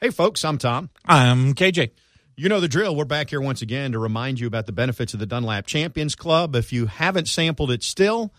Hey, folks, I'm Tom. I'm KJ. You know the drill. We're back here once again to remind you about the benefits of the Dunlap Champions Club. If you haven't sampled it still,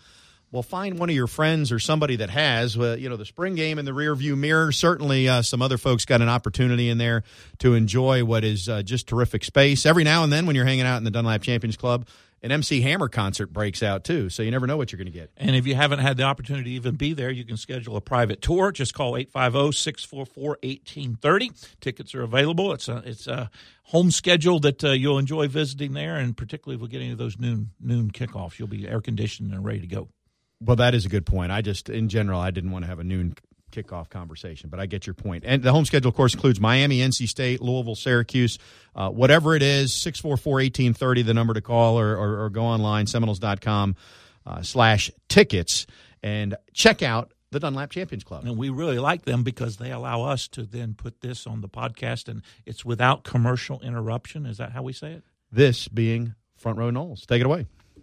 well, find one of your friends or somebody that has. Uh, you know, the spring game in the rearview mirror. Certainly, uh, some other folks got an opportunity in there to enjoy what is uh, just terrific space. Every now and then, when you're hanging out in the Dunlap Champions Club, an MC Hammer concert breaks out too. So you never know what you're going to get. And if you haven't had the opportunity to even be there, you can schedule a private tour. Just call 850-644-1830. Tickets are available. It's a it's a home schedule that uh, you'll enjoy visiting there, and particularly if we get any of those noon noon kickoffs, you'll be air conditioned and ready to go. Well, that is a good point. I just, in general, I didn't want to have a noon kickoff conversation, but I get your point. And the home schedule, of course, includes Miami, NC State, Louisville, Syracuse, uh, whatever it is, 644 1830, the number to call, or, or, or go online, seminoles.com uh, slash tickets, and check out the Dunlap Champions Club. And we really like them because they allow us to then put this on the podcast, and it's without commercial interruption. Is that how we say it? This being Front Row Noles. Take it away.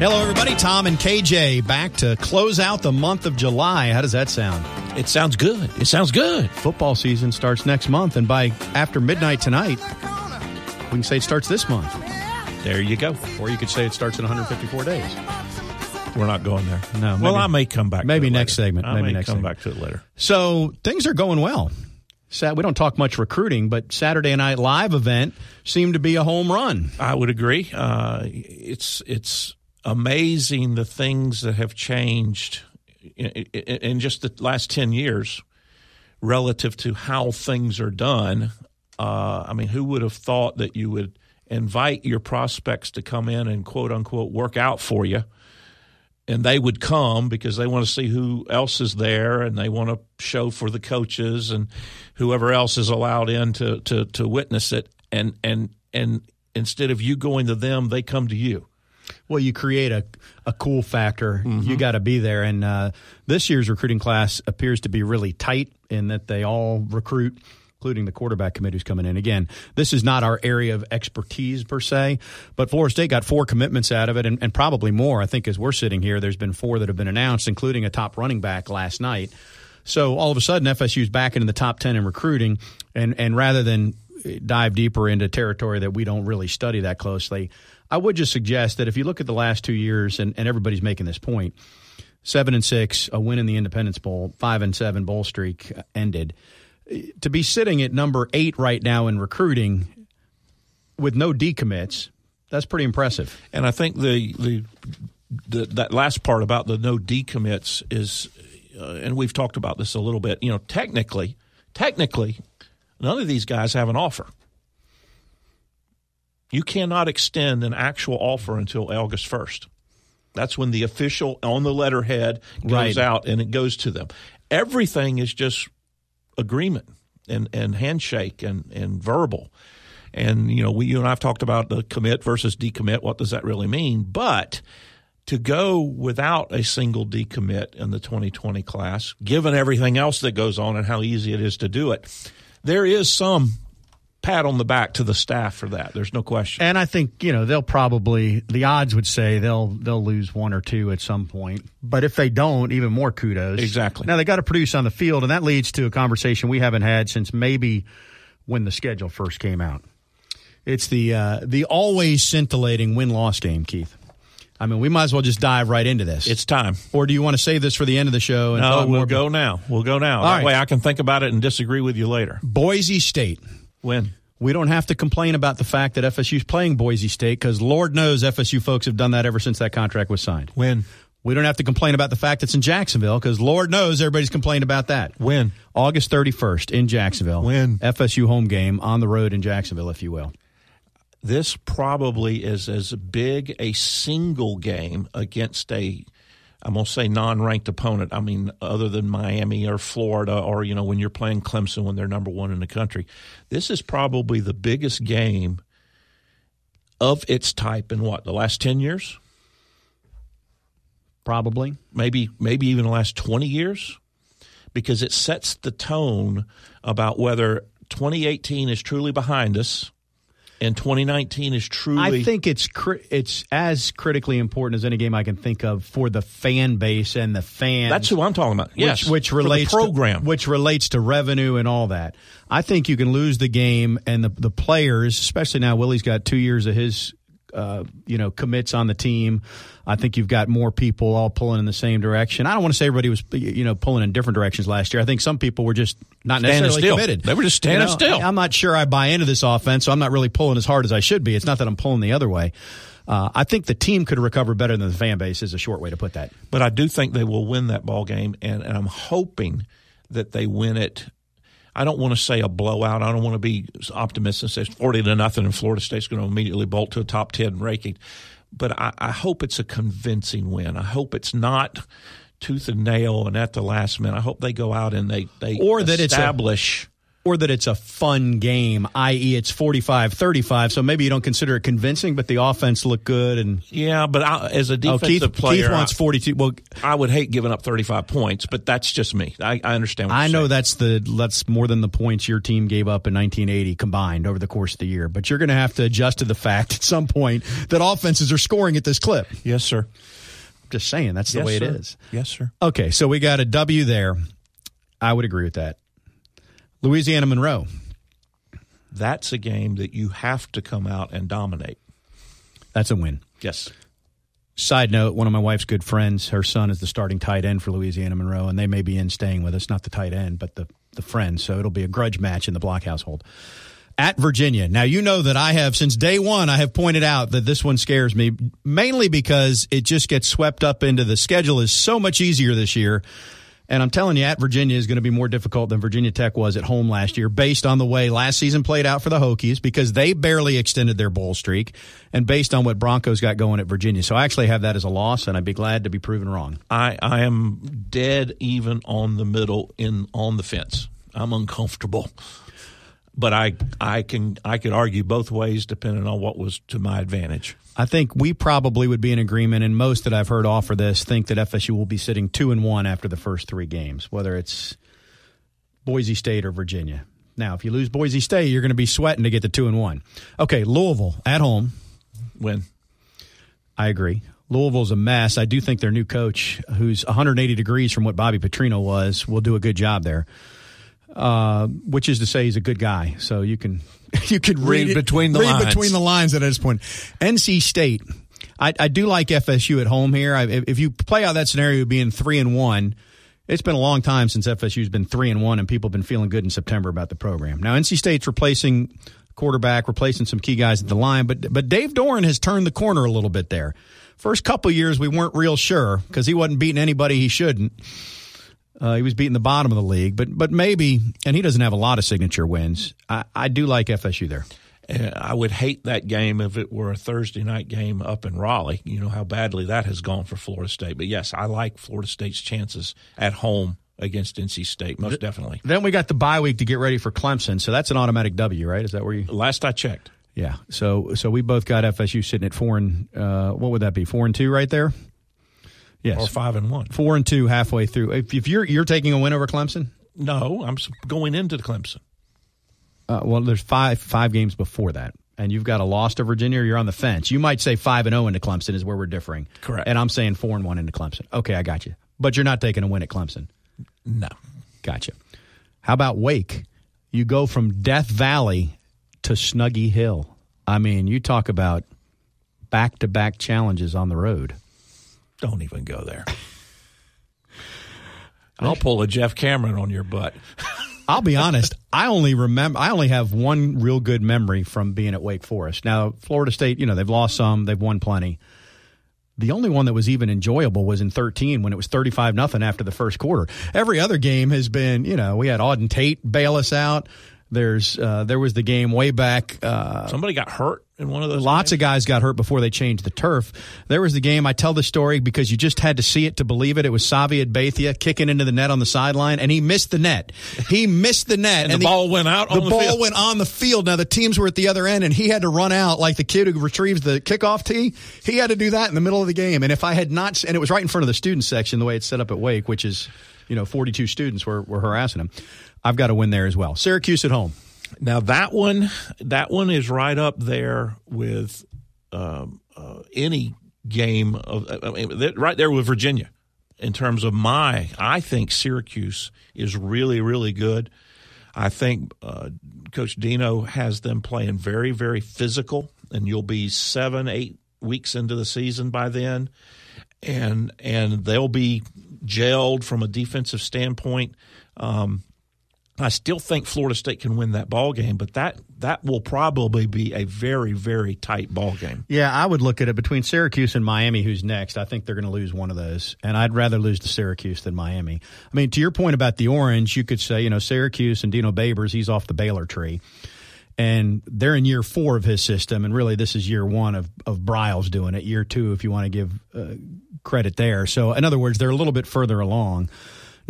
Hello, everybody. Tom and KJ back to close out the month of July. How does that sound? It sounds good. It sounds good. Football season starts next month, and by after midnight tonight, we can say it starts this month. There you go. Or you could say it starts in 154 days. We're not going there. No. well, maybe- I may come back. maybe to it next later. segment. I Maybe may next come segment. back to it later. So things are going well. Sat, we don't talk much recruiting, but Saturday Night Live event seemed to be a home run. I would agree. Uh, it's it's amazing the things that have changed in, in in just the last ten years relative to how things are done. Uh, I mean, who would have thought that you would invite your prospects to come in and quote unquote work out for you? and they would come because they want to see who else is there and they want to show for the coaches and whoever else is allowed in to to, to witness it and and and instead of you going to them they come to you Well, you create a, a cool factor. You got to be there. And uh, this year's recruiting class appears to be really tight in that they all recruit, including the quarterback committee who's coming in. Again, this is not our area of expertise per se, but Florida State got four commitments out of it and, and probably more. I think as we're sitting here, there's been four that have been announced, including a top running back last night. So all of a sudden, FSU's back into the top 10 in recruiting. And, and rather than dive deeper into territory that we don't really study that closely, I would just suggest that if you look at the last two years, and, and everybody's making this point, seven and six, a win in the Independence Bowl, five and seven bowl streak ended. To be sitting at number eight right now in recruiting with no decommits, that's pretty impressive. and i think the the, the that last part about the no decommits is uh, and we've talked about this a little bit you know technically technically none of these guys have an offer you cannot extend an actual offer until August 1st. That's when the official on the letterhead goes Right. out and it goes to them. Everything is just agreement and, and handshake and, and verbal. And, you know, we, you and I have talked about the commit versus decommit. What does that really mean? But to go without a single decommit in the 2020 class, given everything else that goes on and how easy it is to do it, there is some pat on the back to the staff for that. There's no question. And I think you know they'll probably the odds would say they'll they'll lose one or two at some point. But if they don't, even more kudos. Exactly. Now they got to produce on the field, and that leads to a conversation we haven't had since maybe when the schedule first came out. It's the uh, the always scintillating win loss game, Keith. I mean, we might as well just dive right into this. It's time. or do you want to save this for the end of the show? And No, talk we'll go about- now. We'll go now. All that right. way I can think about it and disagree with you later. Boise State. When? We don't have to complain about the fact that FSU's playing Boise State because Lord knows FSU folks have done that ever since that contract was signed. When? We don't have to complain about the fact it's in Jacksonville because Lord knows everybody's complained about that. When? August 31st in Jacksonville. When? FSU home game on the road in Jacksonville, if you will. This probably is as big a single game against a I'm going to say non-ranked opponent. I mean, other than Miami or Florida, or you know, when you're playing Clemson when they're number one in the country, this is probably the biggest game of its type in what the last ten years, Probably. maybe maybe even the last twenty years, because it sets the tone about whether 2018 is truly behind us and 2019 is truly. I think it's cri- it's as critically important as any game I can think of for the fan base and the fans. that's who I'm talking about. Yes, which, which relates program. to, which relates to revenue and all that. I think you can lose the game and the the players, especially now. Willie's got two years of his. Uh, you know, commits on the team. I think you've got more people all pulling in the same direction. I don't want to say everybody was, you know, pulling in different directions last year. I think some people were just not Standing necessarily still. committed. They were just standing You know, still. I'm not sure I buy into this offense, so I'm not really pulling as hard as I should be. It's not that I'm pulling the other way. Uh, I think the team could recover better than the fan base. Is a short way to put that. but I do think they will win that ball game, and, and I'm hoping that they win it. I don't want to say a blowout. I don't want to be optimistic and say it's forty to nothing, and Florida State's going to immediately bolt to a top ten ranking. But I, I hope it's a convincing win. I hope it's not tooth and nail and at the last minute. I hope they go out and they they Or that it's a- establish. Or that it's a fun game, i.e., it's 45 35. So maybe you don't consider it convincing, but the offense looked good. And yeah, but I, as a oh, defensive Keith, player, Keith wants I- 42. Well, I would hate giving up 35 points, but that's just me. I, I understand. What I you're know saying. that's the that's more than the points your team gave up in 1980 combined over the course of the year. But you're going to have to adjust to the fact at some point that offenses are scoring at this clip. Yes, sir. I'm Just saying, that's the yes, way sir. it is. Yes, sir. Okay, so we got a W there. I would agree with that. Louisiana Monroe. That's a game that you have to come out and dominate. That's a win. Yes. Side note, one of my wife's good friends, her son is the starting tight end for Louisiana Monroe, and they may be in staying with us, not the tight end, but the, the friend. So it'll be a grudge match in the block household. At Virginia. Now, you know that I have, since day one, I have pointed out that this one scares me, mainly because it just gets swept up into the schedule is so much easier this year. And I'm telling you, at Virginia is going to be more difficult than Virginia Tech was at home last year, based on the way last season played out for the Hokies, because they barely extended their bowl streak, and based on what Bronco's got going at Virginia. So I actually have that as a loss, and I'd be glad to be proven wrong. I, I am dead even on the middle in on the fence. I'm uncomfortable. But I I can I could argue both ways depending on what was to my advantage. I think we probably would be in agreement, and most that I've heard offer this think that FSU will be sitting two and one after the first three games, whether it's Boise State or Virginia. Now, if you lose Boise State, you're going to be sweating to get to two and one. Okay, Louisville at home. Win. I agree. Louisville's a mess. I do think their new coach, who's 180 degrees from what Bobby Petrino was, will do a good job there. Uh, which is to say, he's a good guy. So you can you can Read read, it- between the read lines. between the lines at this point. NC State. I, I do like FSU at home here. I, if you play out that scenario of being three and one, it's been a long time since FSU's been three and one, and people have been feeling good in September about the program. Now NC State's replacing quarterback, replacing some key guys at the line, but but Dave Doeren has turned the corner a little bit there. First couple years, we weren't real sure because he wasn't beating anybody he shouldn't. Uh, he was beating the bottom of the league, but but maybe, and he doesn't have a lot of signature wins. I, I do like FSU there. I would hate that game if it were a Thursday night game up in Raleigh. You know how badly that has gone for Florida State. But yes, I like Florida State's chances at home against NC State, most definitely. Then we got the bye week to get ready for Clemson, so that's an automatic W, right? Is that where you? Last I checked. Yeah. So so we both got FSU sitting at four and uh, what would that be? Four and two right there. Yes. Or five and one. four and two halfway through. If, if you're you're taking a win over Clemson, No, I'm going into Clemson. uh, well, there's five five games before that, and you've got a loss to Virginia. or You're on the fence. You might say five and zero into Clemson is where we're differing. Correct. And I'm saying four and one into Clemson. Okay, I got you. But you're not taking a win at Clemson. No. Gotcha. How about Wake? You go from Death Valley to Snuggy Hill. I mean, you talk about back to back challenges on the road. Don't even go there. I'll pull a Jeff Cameron on your butt. I'll be honest. I only remember. I only have one real good memory from being at Wake Forest. Now, Florida State, you know, they've lost some, they've won plenty. The only one that was even enjoyable was in 13 when it was 35 nothing after the first quarter. Every other game has been, you know, we had Auden Tate bail us out. There's uh, there was the game way back. Uh, Somebody got hurt in one of those. Lots games? of guys got hurt before they changed the turf. There was the game. I tell the story because you just had to see it to believe it. It was Savi Beitia kicking into the net on the sideline, and he missed the net. He missed the net, And the ball went out The, on the ball field. went on the field. Now the teams were at the other end, and he had to run out like the kid who retrieves the kickoff tee. He had to do that in the middle of the game. And if I had not, and it was right in front of the student section, the way it's set up at Wake, which is you know 42 students were, were harassing him. I've got to win there as well. Syracuse at home. Now that one, that one is right up there with um, uh, any game of I mean, right there with Virginia in terms of my. I think Syracuse is really really good. I think uh, Coach Dino has them playing very very physical, and you'll be seven eight weeks into the season by then, and and they'll be jailed from a defensive standpoint. Um, I still think Florida State can win that ball game, but that that will probably be a very very tight ball game. Yeah, I would look at it between Syracuse and Miami, who's next. I think they're going to lose one of those, and I'd rather lose to Syracuse than Miami. I mean, to your point about the orange, you could say, you know, Syracuse and Dino Babers, he's off the Baylor tree, and they're in year four of his system, and really this is year one of of Briles doing it. Year two, if you want to give uh, credit there. So, in other words, they're a little bit further along.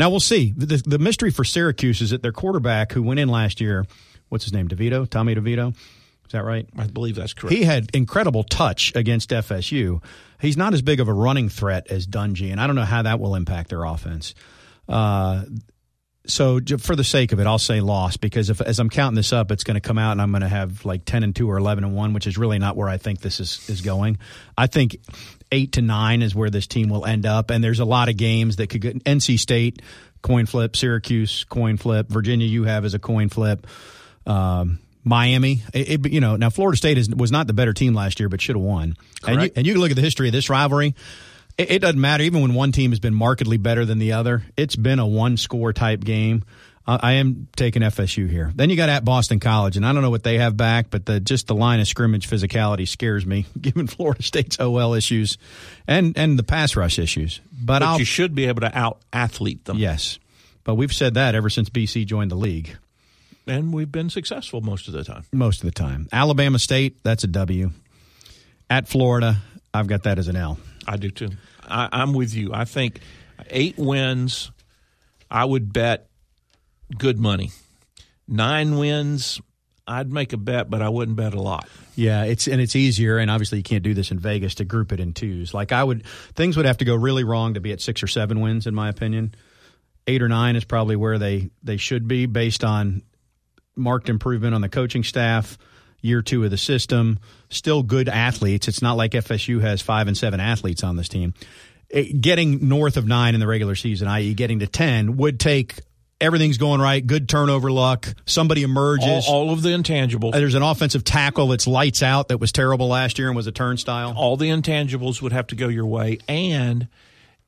Now we'll see. The, the mystery for Syracuse is that their quarterback, who went in last year, what's his name, DeVito, Tommy DeVito, is that right? I believe that's correct. He had incredible touch against FSU. He's not as big of a running threat as Dungey, and I don't know how that will impact their offense. Uh, so, for the sake of it, I'll say loss because if as I'm counting this up, it's going to come out and I'm going to have like ten and two or eleven and one, which is really not where I think this is is going. I think eight to nine is where this team will end up, and there's a lot of games that could get NC State coin flip, Syracuse coin flip, Virginia you have as a coin flip. Um, Miami, it, it- you know, now Florida State is, was not the better team last year, but should have won. And you, Correct. and you can look at the history of this rivalry. It, it doesn't matter, even when one team has been markedly better than the other. It's been a one score type game. I am taking FSU here. Then you got at Boston College, and I don't know what they have back, but the just the line of scrimmage physicality scares me, given Florida State's OL issues and and the pass rush issues. But, but you should be able to out athlete them. yes, but we've said that ever since BC joined the league. and we've been successful most of the time. most of the time. Alabama State, that's a W. At Florida, I've got that as an L. I do too. I, I'm with you. I think eight wins. I would bet good money. Nine wins. I'd make a bet, but I wouldn't bet a lot. Yeah, it's and it's easier, and obviously you can't do this in Vegas to group it in twos. Like I would, things would have to go really wrong to be at six or seven wins, in my opinion. Eight or nine is probably where they they should be based on marked improvement on the coaching staff, year two of the system, still good athletes. It's not like FSU has five and seven athletes on this team. It- getting north of nine in the regular season, i.e., getting to ten, would take everything's going right, good turnover luck, somebody All, emerges. all of the intangibles. There's an offensive tackle that's lights out that was terrible last year and was a turnstile. all the intangibles would have to go your way, and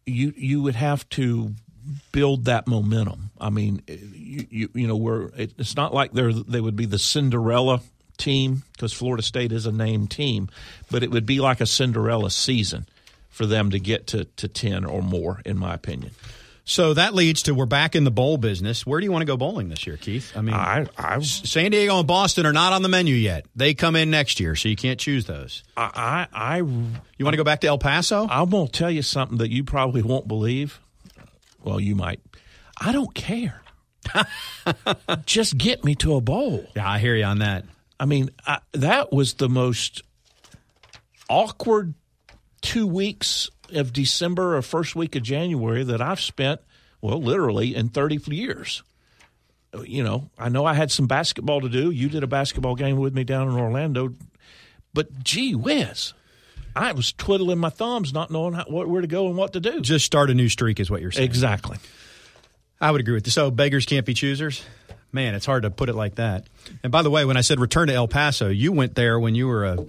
you you would have to build that momentum. I mean, you you, you know, we're it, it's not like they're they would be the Cinderella team because Florida State is a named team, but it would be like a Cinderella season for them to get to, to ten or more, in my opinion. So that leads to we're back in the bowl business. Where do you want to go bowling this year, Keith? I mean, I I San Diego and Boston are not on the menu yet. They come in next year, so you can't choose those. I I, I You want to go back to El Paso? I'm going to tell you something that you probably won't believe. Well, you might. I don't care. Just get me to a bowl. Yeah, I hear you on that. I mean, I, that was the most awkward two weeks of December or first week of January that I've spent, well, literally in 30 years. You know, I know I had some basketball to do. You did a basketball game with me down in Orlando, but gee whiz, I was twiddling my thumbs, not knowing how, where to go and what to do. Just start a new streak is what you're saying. Exactly. I would agree with this. So beggars can't be choosers. Man, it's hard to put it like that. And by the way, when I said return to El Paso, you went there when you were a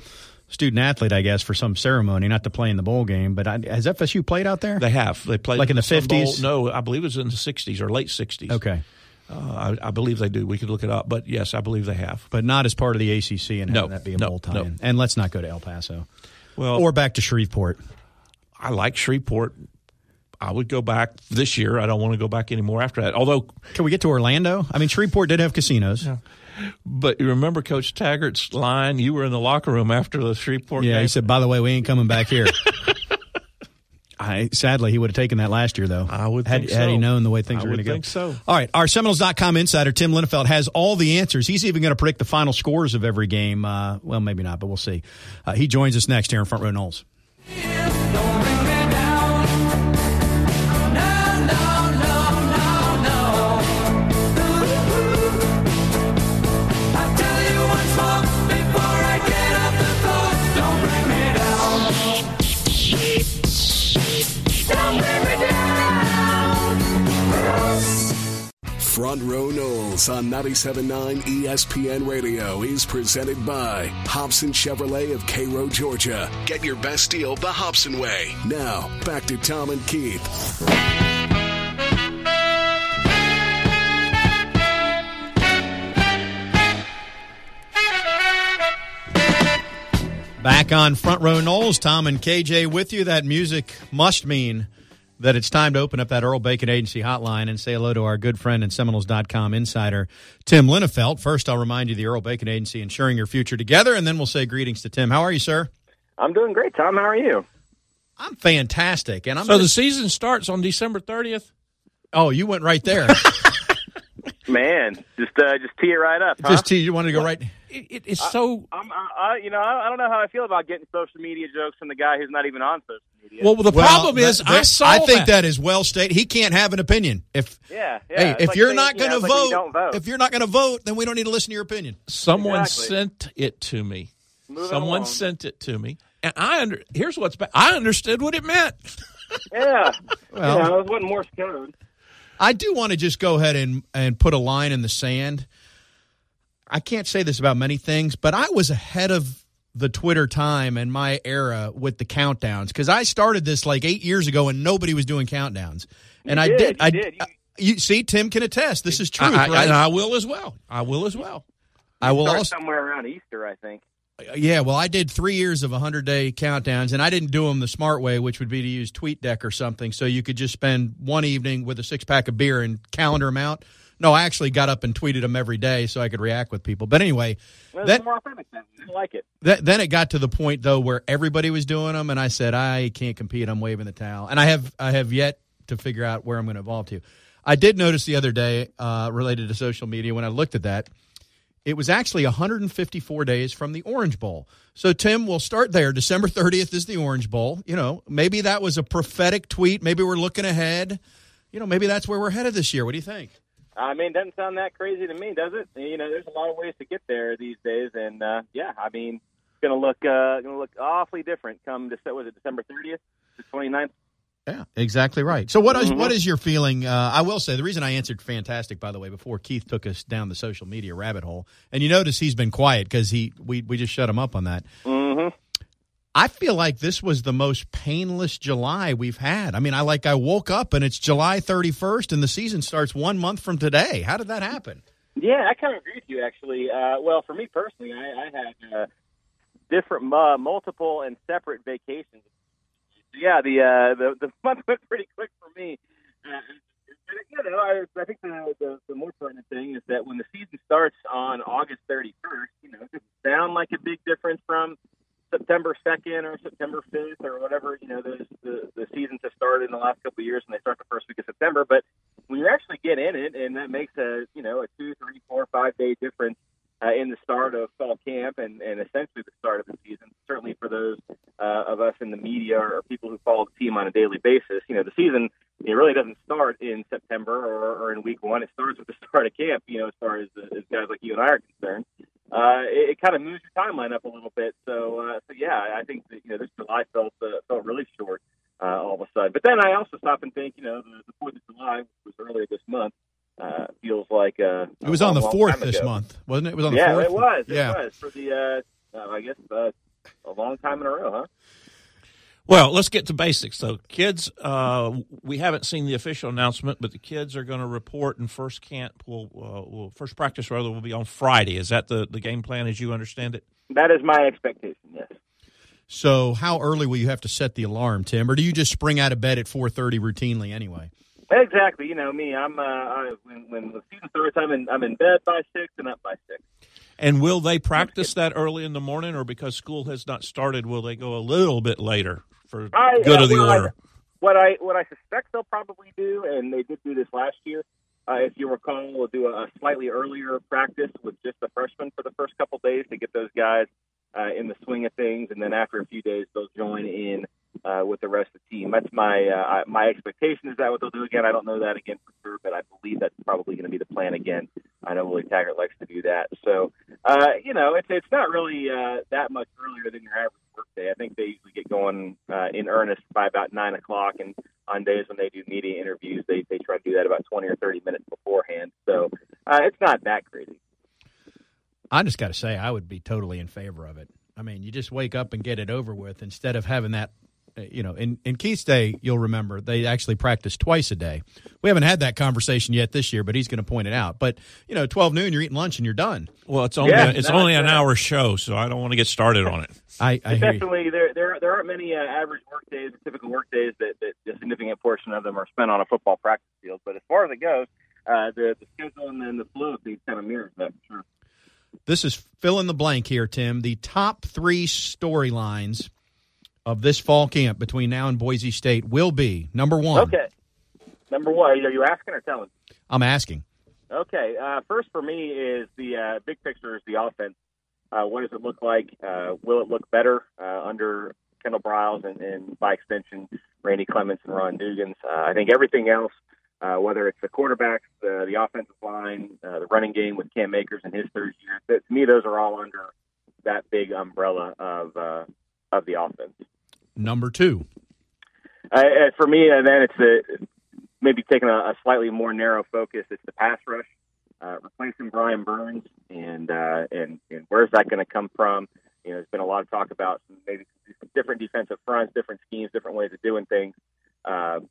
student athlete, I guess, for some ceremony, not to play in the bowl game. But I, has FSU played out there? They have. They played Like in the 50s? No, I believe it was in the 60s or late 60s. okay, Uh, I, I believe they do. We could look it up, but yes, I believe they have. but not as part of the ACC and No, having that be a no, bowl tie-in. no. And let's not go to El Paso Well, or back to Shreveport. I like Shreveport. I would go back this year. I don't want to go back anymore after that. Although, can we get to Orlando? I mean, Shreveport did have casinos. Yeah. But you remember Coach Taggart's line? You were in the locker room after the Shreveport. Yeah, game. Yeah, he said, "By the way, we ain't coming back here." I sadly he would have taken that last year though. I would had, so. had he known the way things I were going to go. Think so. All right, our Seminoles.com insider Tim Linafelt has all the answers. He's even going to predict the final scores of every game. Uh, well, maybe not, but we'll see. Uh, he joins us next here in Front Row Noles. Front Noles on 97.9 ESPN Radio is presented by Hobson Chevrolet of Cairo, Georgia. Get your best deal the Hobson way. Now, back to Tom and Keith. Back on Front Row Noles, Tom and KJ with you. That music must mean that it's time to open up that Earl Bacon Agency hotline and say hello to our good friend and Seminoles.com insider, Tim Linafelt. First, I'll remind you the Earl Bacon Agency, ensuring your future together, and then we'll say greetings to Tim. How are you, sir? I'm doing great, Tom. How are you? I'm fantastic. And I'm so the season starts on December 30th? Oh, you went right there. Man, just uh, just tee it right up. Huh? Just tee. You wanted to go right. It, it, it's so. I, I'm, I, you know, I, I don't know how I feel about getting social media jokes from the guy who's not even on social media. Well, the Well, problem is, that- I saw. I think that. that is well stated. He can't have an opinion. If yeah, yeah. hey, if like you're saying, not going know, to it's like vote, you vote. if you're not going to vote, then we don't need to listen to your opinion. Someone Exactly. sent it to me. Moving Someone along. sent it to me, and I under. Here's what's bad. I understood what it meant. yeah, Well- yeah, it wasn't Morse code. I do want to just go ahead and and put a line in the sand. I can't say this about many things, but I was ahead of the Twitter time and my era with the countdowns because I started this like eight years ago and nobody was doing countdowns, and I did, did. you I did. You- uh, I- you see, Tim can attest. This is true. I, I- right? and I will as well. I will as well. I will Start also. somewhere around Easter, I think. Yeah, well, I did three years of 100 day countdowns, and I didn't do them the smart way, which would be to use TweetDeck or something. So you could just spend one evening with a six pack of beer and calendar them out. No, I actually got up and tweeted them every day so I could react with people. But anyway, Well, that, more authentic way. I like it. that then it got to the point though where everybody was doing them, and I said I can't compete. I'm waving the towel, and I have I have yet to figure out where I'm going to evolve to. I did notice the other day uh, related to social media when I looked at that. It was actually 154 days from the Orange Bowl. So, Tim, we'll start there. December 30th is the Orange Bowl. You know, maybe that was a prophetic tweet. Maybe we're looking ahead. You know, maybe that's where we're headed this year. What do you think? I mean, doesn't sound that crazy to me, does it? You know, there's a lot of ways to get there these days, and uh, yeah, I mean, it's gonna look uh, gonna look awfully different come December, was it December 30th, the 29th? Yeah, exactly right. So, what is- Mhm. what is your feeling? Uh, I will say the reason I answered fantastic, by the way, before Keith took us down the social media rabbit hole, and you notice he's been quiet because he we we just shut him up on that. Mm-hmm. I feel like this was the most painless July we've had. I mean, I like I woke up and it's July 31st and the season starts one month from today. How did that happen? Yeah, I kind of agree with you actually. Uh, well, for me personally, I, I had uh, different, uh, multiple, and separate vacations. Yeah, the uh, the the month went pretty quick for me. Uh, you know, I, I think the, the the more pertinent thing is that when the season starts on August 31st, you know, it doesn't sound like a big difference from September 2nd or September 5th or whatever. You know, the the, the seasons have started in the last couple of years, and they start the first week of September. But when you actually get in it, and that makes a you know a two, three, four, five day difference uh, in the start of fall camp and, and essentially the start of the season. Certainly for those uh, of us in the media or people who follow the team on a daily basis, you know the season it really doesn't start in September or, or in week one. It starts with the start of camp. You know, as far as, as guys like you and I are concerned. Uh, it, it kind of moves your timeline up a little bit. So yeah, I think that, you know this July felt uh, felt really short uh, all of a sudden. But then I also stop and think, you know, the, the Fourth of July which was earlier this month. Uh, feels like uh, It was on the 4th this month, wasn't it? It was on the yeah, 4th. it was. It yeah. was for the uh, uh, I guess uh, a long time in a row, huh? Well, let's get to basics, though. Kids, uh, we haven't seen the official announcement, but the kids are going to report, and first camp will, uh, will first practice rather will be on Friday. Is that the, the game plan as you understand it? That is my expectation. Yes. So, how early will you have to set the alarm, Tim, or do you just spring out of bed at four thirty routinely anyway? Exactly. You know me. I'm uh, I, when, when the season starts, I'm in I'm in bed by six and up by six. And will they practice that early in the morning, or because school has not started, will they go a little bit later for I, good uh, of the well, I- order? what I what I suspect they'll probably do, and they did do this last year. Uh, if you recall, we'll do a, a slightly earlier practice with just the freshmen for the first couple days to get those guys uh, in the swing of things, and then after a few days, they'll join in uh, with the rest of the team. That's my uh, my expectation. Is that what they'll do again? I don't know that again for sure, but I believe that's probably going to be the plan again. I know Willie Taggart likes to do that, so uh, you know it's it's not really uh, that much earlier than your average workday. I think they usually get going uh, in earnest by about nine o'clock, and on days when they do media interviews, they they try to do that about twenty or thirty minutes beforehand. So uh, it's not that crazy. I just got to say, I would be totally in favor of it. I mean, you just wake up and get it over with instead of having that. uh, You know, in in Keith's day, you'll remember they actually practice twice a day. We haven't had that conversation yet this year, but he's going to point it out. But you know, twelve noon, you're eating lunch and you're done. Well, it's only Yeah, it's only an hour show, so I don't want to get started on it. I, I hear you. Definitely, there there there aren't many uh, average work days or typical work days that, that a significant portion of them are spent on a football practice field. But as far as it goes, uh, the the schedule and then the fluidity kind of mirrors that for sure. This is fill in the blank here, Tim. The top three storylines of this fall camp between now and Boise State will be number one. Okay. Number one, are you asking or telling? I'm asking. Okay. Uh, first for me is the uh, big picture is the offense. Uh, what does it look like? Uh, will it look better uh, under Kendall Briles and, and by extension Randy Clements and Ron Dugans? Uh, I think everything else, uh, whether it's the quarterbacks, the, the offensive line, uh, the running game with Cam Akers in his third year, that, to me those are all under that big umbrella of uh, of the offense. Number two. Uh, uh, for me, uh, then it's the, maybe taking a, a slightly more narrow focus. It's the pass rush, uh, replacing Brian Burns, and uh, and and where's that going to come from? You know, there's been a lot of talk about maybe different defensive fronts, different schemes, different ways of doing things. Uh,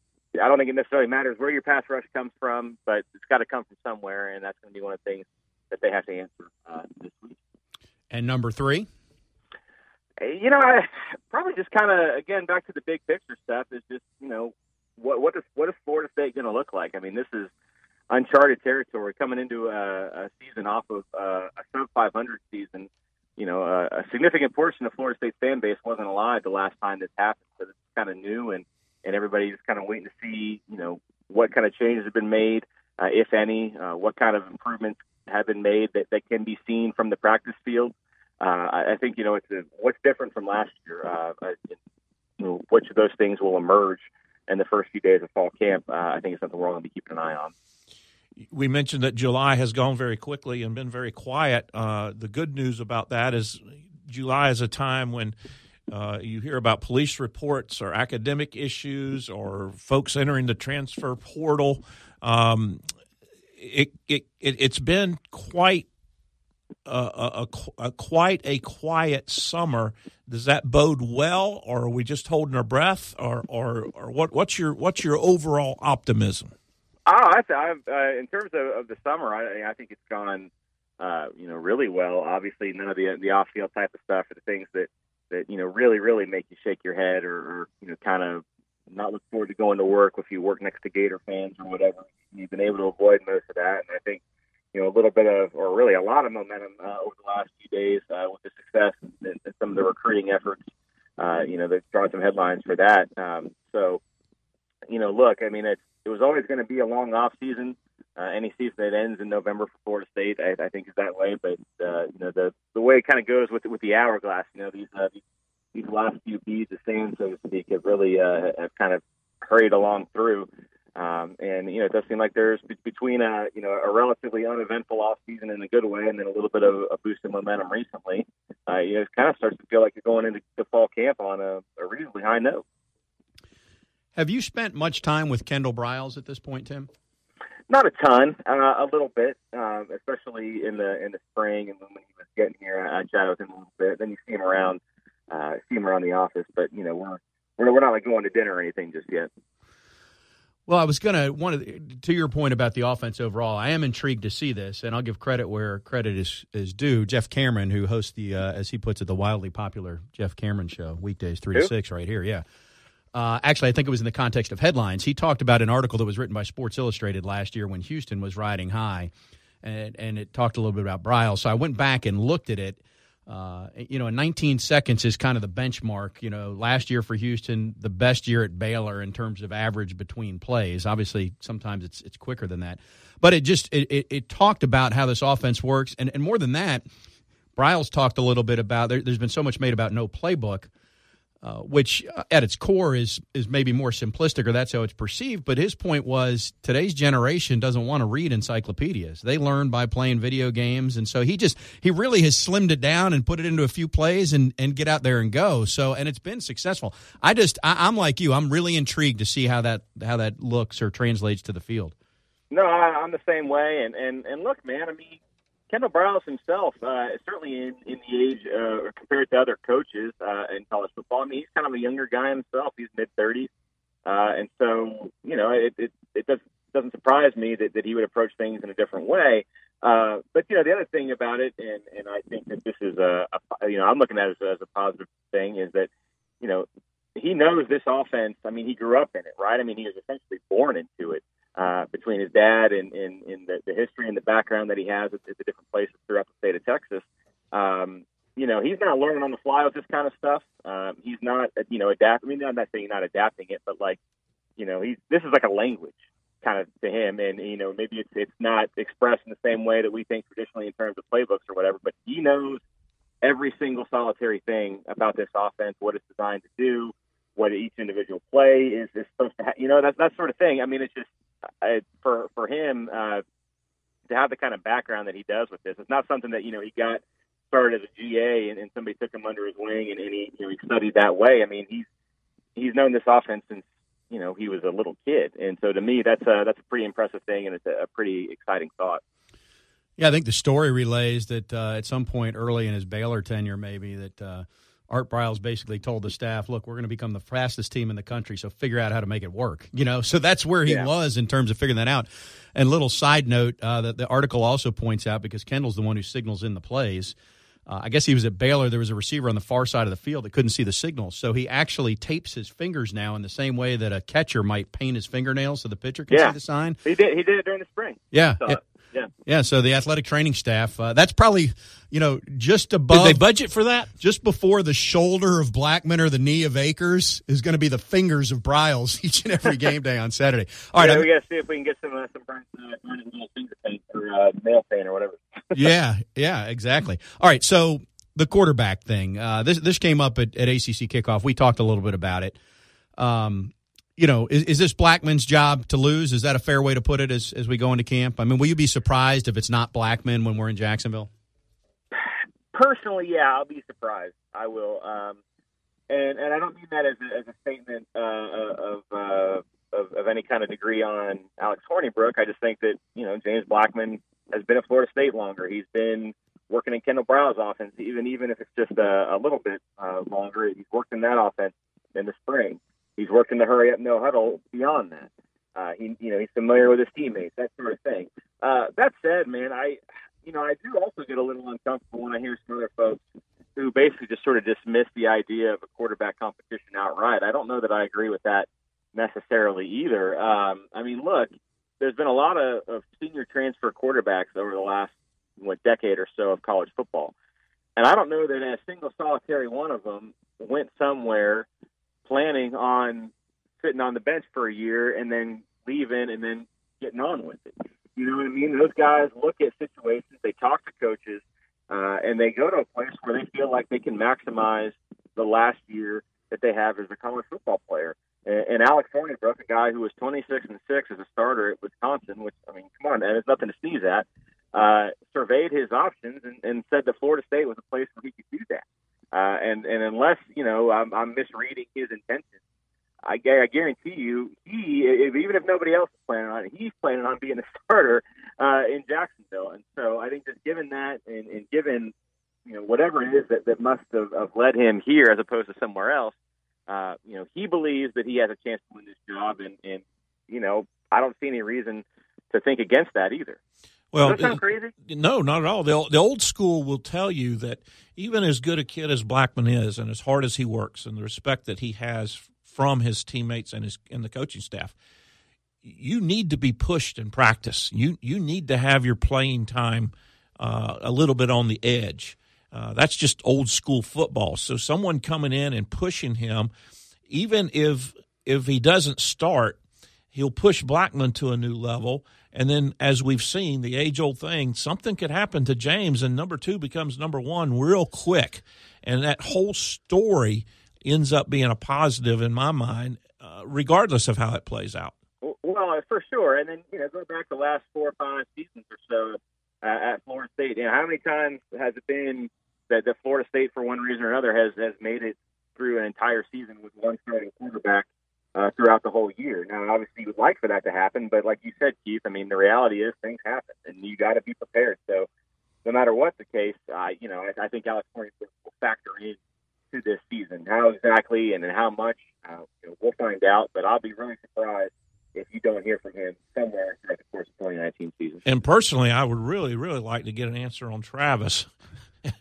I don't think it necessarily matters where your pass rush comes from, but it's got to come from somewhere, and that's going to be one of the things that they have to answer uh, this week. And number three. You know, I probably just kind of again back to the big picture stuff is just you know what what is what is Florida State going to look like? I mean, this is uncharted territory coming into a, a season off of uh, a sub 500 season. You know, a, a significant portion of Florida State's fan base wasn't alive the last time this happened, so this is kind of new, and and everybody everybody's kind of waiting to see you know what kind of changes have been made, uh, if any, uh, what kind of improvements have been made that, that can be seen from the practice field. Uh, I I think you know it's a, what's different from last year. Uh, I- you know, which of those things will emerge in the first few days of fall camp? Uh, I think it's something we're all going to be keeping an eye on. We mentioned that July has gone very quickly and been very quiet. Uh, the good news about that is July is a time when uh, you hear about police reports or academic issues or folks entering the transfer portal. Um, it, it, it, it's been quite a, a, a, a quite a quiet summer. Does that bode well, or are we just holding our breath, or or, or what? What's your what's your overall optimism? Oh, I, I, uh, in terms of, of the summer, I, I think it's gone, uh, you know, really well. Obviously, none of the the off field type of stuff or the things that that you know really really make you shake your head or, or you know kind of not look forward to going to work if you work next to Gator fans or whatever. You've been able to avoid most of that, and I think you know a little bit of or really a lot of momentum uh, over the last few days uh, with the success and, and some of the recruiting efforts. Uh, you know, they've drawn some headlines for that. Um, so, you know, look, I mean, it's it was always going to be a long off season. Uh, any season that ends in November for Florida State, I, I think, is that way. But uh, you know, the the way it kind of goes with with the hourglass, you know, these uh, these, last few beads of sand, so to speak, have really uh, have kind of hurried along through. Um, and you know, it does seem like there's be- between a you know a relatively uneventful off season in a good way, and then a little bit of a boost in momentum recently. Uh, you know, it kind of starts to feel like you're going into the fall camp on a, a reasonably high note. Have you spent much time with Kendall Briles at this point, Tim? Not a ton, uh, a little bit, um, especially in the in the spring and when he was getting here. I chatted with him a little bit. Then you see him around, uh, see him around the office, but you know we're we're, we're not like going to dinner or anything just yet. Well, I was going to one to your point about the offense overall. I am intrigued to see this, and I'll give credit where credit is is due. Jeff Cameron, who hosts the uh, as he puts it, the wildly popular Jeff Cameron show, weekdays three to six, right here. Yeah. Uh, actually, I think it was in the context of headlines. He talked about an article that was written by Sports Illustrated last year when Houston was riding high, and, and it talked a little bit about Briles. So I went back and looked at it uh, you know, 19 seconds is kind of the benchmark. You know, last year for Houston, the best year at Baylor in terms of average between plays. Obviously, sometimes it's it's quicker than that, but it just it, it, it talked about how this offense works, and and more than that, Briles talked a little bit about. There, has been so much made about no playbook. Uh, which uh, at its core is is maybe more simplistic, or that's how it's perceived. But his point was today's generation doesn't want to read encyclopedias; they learn by playing video games, and so he just he really has slimmed it down and put it into a few plays and and get out there and go. So and it's been successful. I just I, I'm like you, I'm really intrigued to see how that how that looks or translates to the field. No, I, I'm the same way, and and and look, man, I mean Kendall Briles himself, uh, certainly in, in the age uh, compared to other coaches uh, in college football, I mean, he's kind of a younger guy himself. He's mid 30s. Uh, and so, you know, it, it, it does, doesn't surprise me that, that he would approach things in a different way. Uh, but, you know, the other thing about it, and, and I think that this is a, a you know, I'm looking at it as, as a positive thing, is that, you know, he knows this offense. I mean, he grew up in it, right? I mean, he was essentially born into it uh, between his dad and, and, and the, the history and the background that he has at, at the different places throughout the state of Texas. Um, you know, he's not learning on the fly with this kind of stuff. Um, he's not, you know, adapting. I mean, I'm not saying not adapting it, but like, you know, he's this is like a language kind of to him, and you know, maybe it's it's not expressed in the same way that we think traditionally in terms of playbooks or whatever. But he knows every single solitary thing about this offense, what it's designed to do, what each individual play is, is supposed to, have. you know, that that sort of thing. I mean, it's just I, for for him uh, to have the kind of background that he does with this. It's not something that you know he got started as a GA and, and somebody took him under his wing and, and he you know he studied that way. I mean, he's he's known this offense since you know he was a little kid, and so to me, that's a that's a pretty impressive thing, and it's a, a pretty exciting thought. Yeah, I think the story relays that uh, at some point early in his Baylor tenure, maybe that. Uh, Art Briles basically told the staff, "Look, we're going to become the fastest team in the country, so figure out how to make it work." You know, so that's where he yeah. was in terms of figuring that out. And little side note uh, that the article also points out because Kendall's the one who signals in the plays. Uh, I guess he was at Baylor. There was a receiver on the far side of the field that couldn't see the signals, so he actually tapes his fingers now in the same way that a catcher might paint his fingernails so the pitcher can yeah. see the sign. He did. He did it during the spring. Yeah. Yeah. Yeah. So the athletic training staff, uh, that's probably, you know, just above. Did they budget for that? Just before the shoulder of Blackman or the knee of Akers is going to be the fingers of Briles each and every game day on Saturday. All right. Yeah, we got to see if we can get some, uh, some burnt, uh, little finger paint or uh, nail paint or whatever. yeah. Yeah. Exactly. All right. So the quarterback thing, uh, this, this came up at, at ACC kickoff. We talked a little bit about it. Um, you know, is, is this Blackman's job to lose? Is that a fair way to put it as, as we go into camp? I mean, will you be surprised if it's not Blackman when we're in Jacksonville? Personally, yeah, I'll be surprised. I will. Um, and, and I don't mean that as a, as a statement uh, of, uh, of, of any kind of degree on Alex Hornibrook. I just think that, you know, James Blackman has been at Florida State longer. He's been working in Kendall Briles' offense, even even if it's just a, a little bit uh, longer. He's worked in that offense in the spring. He's working the hurry up, no huddle beyond that. Uh, he, you know, he's familiar with his teammates, that sort of thing. Uh, that said, man, I, you know, I do also get a little uncomfortable when I hear some other folks who basically just sort of dismiss the idea of a quarterback competition outright. I don't know that I agree with that necessarily either. Um, I mean, look, there's been a lot of, of senior transfer quarterbacks over the last what decade or so of college football, and I don't know that a single solitary one of them went somewhere planning on sitting on the bench for a year and then leaving and then getting on with it. You know what I mean? Those guys look at situations, they talk to coaches, uh, and they go to a place where they feel like they can maximize the last year that they have as a college football player. And, and Alex Hornibrook, a guy who was 26 and six as a starter at Wisconsin, which I mean, come on, man, it's nothing to sneeze at. Uh, surveyed his options and, and said that Florida State was a place where he could do that. Uh, and and unless you know I'm, I'm misreading his intentions, I, I guarantee you he if, even if nobody else is planning on it, he's planning on being a starter uh, in Jacksonville. And so I think just given that and, and given you know whatever it is that, that must have, have led him here as opposed to somewhere else, uh, you know he believes that he has a chance to win this job, and, and you know, I don't see any reason to think against that either. Well, Does that sound crazy? No, not at all. The, the old school will tell you that even as good a kid as Blackman is, and as hard as he works, and the respect that he has from his teammates and his and the coaching staff, you need to be pushed in practice. You you need to have your playing time uh, a little bit on the edge. Uh, that's just old school football. So someone coming in and pushing him, even if if he doesn't start, he'll push Blackman to a new level. And then, as we've seen, the age old thing, something could happen to James, and number two becomes number one real quick. And that whole story ends up being a positive in my mind, uh, regardless of how it plays out. Well, for sure. And then, you know, go back the last four or five seasons or so uh, at Florida State. You know, how many times has it been that, that Florida State, for one reason or another, has, has made it through an entire season with one starting quarterback uh, throughout the whole year. Now, obviously, you would like for that to happen, but like you said, Keith, I mean, the reality is things happen, and you got to be prepared. So, no matter what the case, uh, you know, I, I think Alex Corning's will factor in to this season. How exactly and how much, uh, you know, we'll find out. But I'll be really surprised if you don't hear from him somewhere throughout the course of 2019 season. And personally, I would really, really like to get an answer on Travis